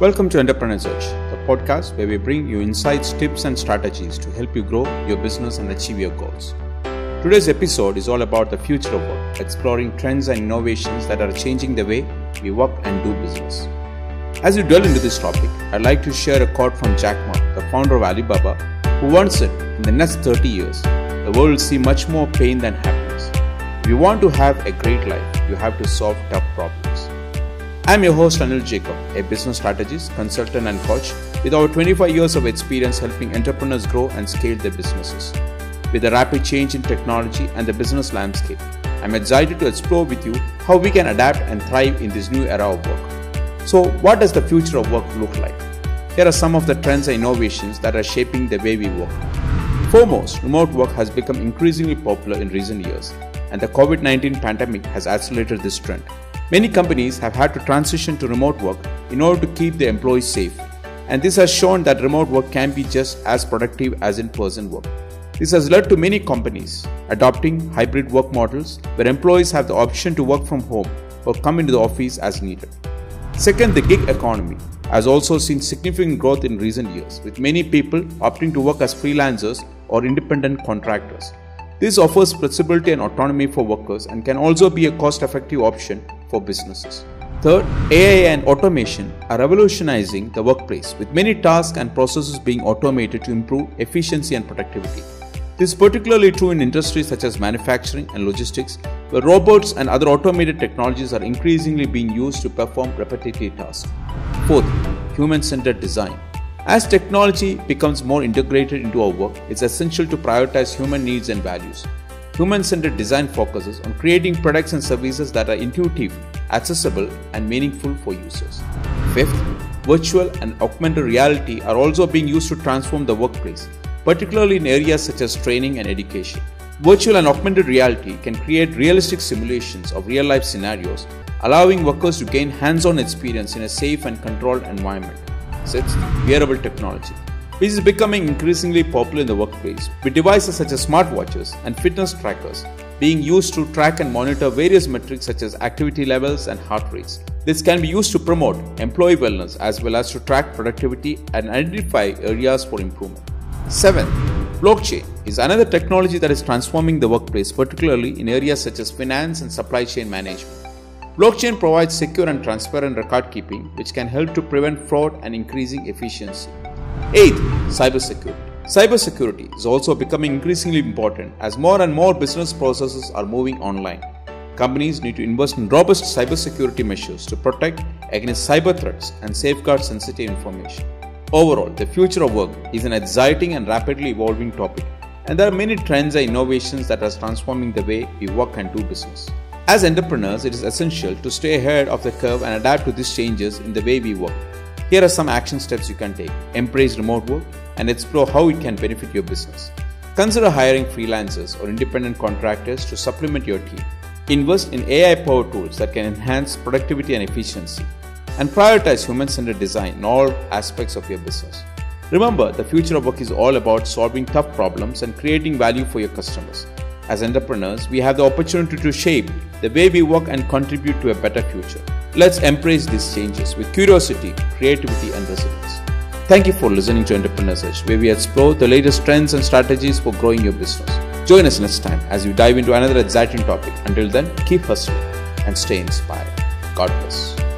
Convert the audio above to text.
Welcome to Entrepreneur's Edge, the podcast where we bring you insights, tips, and strategies to help you grow your business and achieve your goals. Today's episode is all about the future of work, exploring trends and innovations that are changing the way we work and do business. As we delve into this topic, I'd like to share a quote from Jack Ma, the founder of Alibaba, who once said, In the next 30 years, the world will see much more pain than happiness. If you want to have a great life, you have to solve tough problems. I'm your host Anil Jacob, a business strategist, consultant, and coach with over 25 years of experience helping entrepreneurs grow and scale their businesses. With the rapid change in technology and the business landscape, I'm excited to explore with you how we can adapt and thrive in this new era of work. So, what does the future of work look like? Here are some of the trends and innovations that are shaping the way we work. Foremost, remote work has become increasingly popular in recent years, and the COVID 19 pandemic has accelerated this trend. Many companies have had to transition to remote work in order to keep their employees safe, and this has shown that remote work can be just as productive as in person work. This has led to many companies adopting hybrid work models where employees have the option to work from home or come into the office as needed. Second, the gig economy has also seen significant growth in recent years, with many people opting to work as freelancers or independent contractors. This offers flexibility and autonomy for workers and can also be a cost effective option for businesses. Third, AI and automation are revolutionizing the workplace, with many tasks and processes being automated to improve efficiency and productivity. This is particularly true in industries such as manufacturing and logistics, where robots and other automated technologies are increasingly being used to perform repetitive tasks. Fourth, human centered design. As technology becomes more integrated into our work, it's essential to prioritize human needs and values. Human centered design focuses on creating products and services that are intuitive, accessible, and meaningful for users. Fifth, virtual and augmented reality are also being used to transform the workplace, particularly in areas such as training and education. Virtual and augmented reality can create realistic simulations of real life scenarios, allowing workers to gain hands on experience in a safe and controlled environment. Sixth, wearable technology which is becoming increasingly popular in the workplace, with devices such as smartwatches and fitness trackers being used to track and monitor various metrics such as activity levels and heart rates. This can be used to promote employee wellness as well as to track productivity and identify areas for improvement. 7. Blockchain is another technology that is transforming the workplace, particularly in areas such as finance and supply chain management. Blockchain provides secure and transparent record keeping, which can help to prevent fraud and increasing efficiency. Eighth, cybersecurity. Cybersecurity is also becoming increasingly important as more and more business processes are moving online. Companies need to invest in robust cybersecurity measures to protect against cyber threats and safeguard sensitive information. Overall, the future of work is an exciting and rapidly evolving topic, and there are many trends and innovations that are transforming the way we work and do business. As entrepreneurs, it is essential to stay ahead of the curve and adapt to these changes in the way we work. Here are some action steps you can take. Embrace remote work and explore how it can benefit your business. Consider hiring freelancers or independent contractors to supplement your team. Invest in AI powered tools that can enhance productivity and efficiency. And prioritize human centered design in all aspects of your business. Remember, the future of work is all about solving tough problems and creating value for your customers. As entrepreneurs, we have the opportunity to shape the way we work and contribute to a better future. Let's embrace these changes with curiosity, creativity, and resilience. Thank you for listening to Entrepreneur's Edge, where we explore the latest trends and strategies for growing your business. Join us next time as we dive into another exciting topic. Until then, keep hustling and stay inspired. God bless.